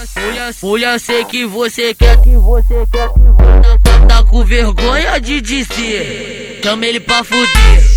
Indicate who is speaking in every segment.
Speaker 1: Mulher, mulher, sei que você quer, que você quer, que você. Tá com vergonha de dizer. Chama ele pra fuder.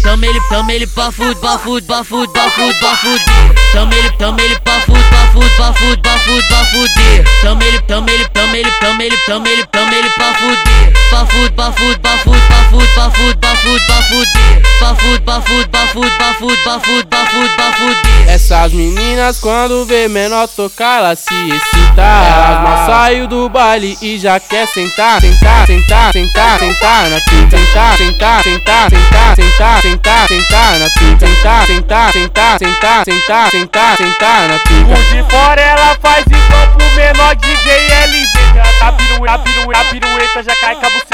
Speaker 1: Chama ele, chama ele pra fuder, pra fuder, pra fuder, pra fuder, pra fuder. Chama ele, chama ele pra fuder, pra fuder, pra fuder, pra fuder, pra fuder. Chama ele, chama ele, chama ele, chama ele, chama ele, chama ele pra fuder. Pra fuder, pra fuder, pra fuder, pra fuder, pra fuder, pra fuder, pra fuder. Pra fuder, pra fuder, pra fuder, pra fuder, pra fuder, fuder.
Speaker 2: Essas meninas quando vê menor tocar, ela se excita. Elas mal saiu do baile e já quer sentar, sentar, sentar, sentar, sentar na pica, sentar, sentar, sentar, sentar, sentar, sentar, sentar na pica, sentar, sentar, sentar, sentar, sentar, sentar, sentar na pica.
Speaker 3: Por de fora ela faz igual pro menor DJ LV. Tá pirueta, pirueta, pirueta, já cai cabo, sai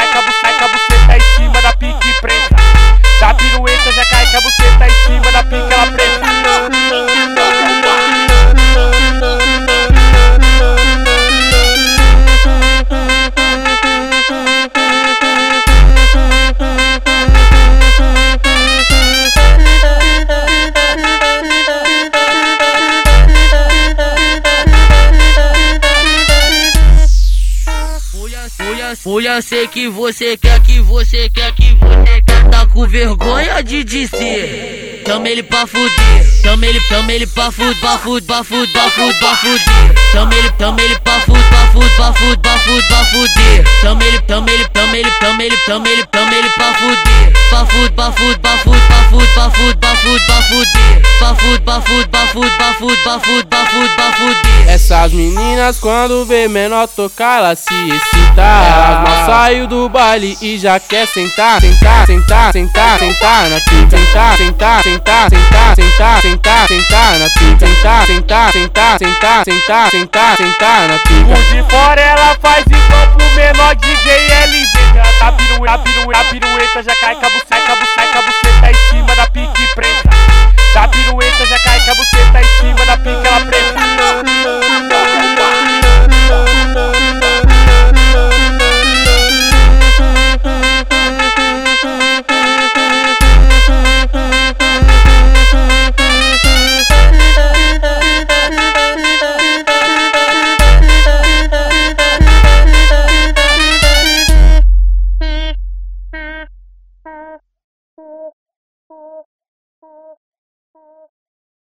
Speaker 1: mulher, sei que você quer, que você quer, que você quer. Tá com vergonha de dizer. Chama ele pra fuder. Chama ele, chama ele pra fuder, pra fuder, pra fuder, pra fuder, pra fuder. Chama ele, chama ele pra fuder, pra fuder, pra fuder, pra fuder, pra fuder. Chama ele, chama ele, chama ele, chama ele, chama ele, chama ele. Pra fuder, pra fuder, pra fuder, pra fuder, pra fuder, pra fuder, pra fuder. Pra fuder, pra fuder, bafudo, bafudo, bafudo, bafudo, bafudo.
Speaker 2: Essas meninas quando vê menor tocar, elas se excitam. Elas mal saiu do baile e já quer sentar, sentar, sentar, sentar, sentar na pica, sentar, sentar, sentar, sentar, sentar, sentar, sentar na pica, sentar, sentar, sentar, sentar, sentar, sentar, sentar na pica.
Speaker 3: Por de fora ela faz igual pro menor DJ LV. Tá pirueta, pirueta, pirueta, já cai, cabuceta, cabuceta, cabuceta em cima da pique preta. Da pirueta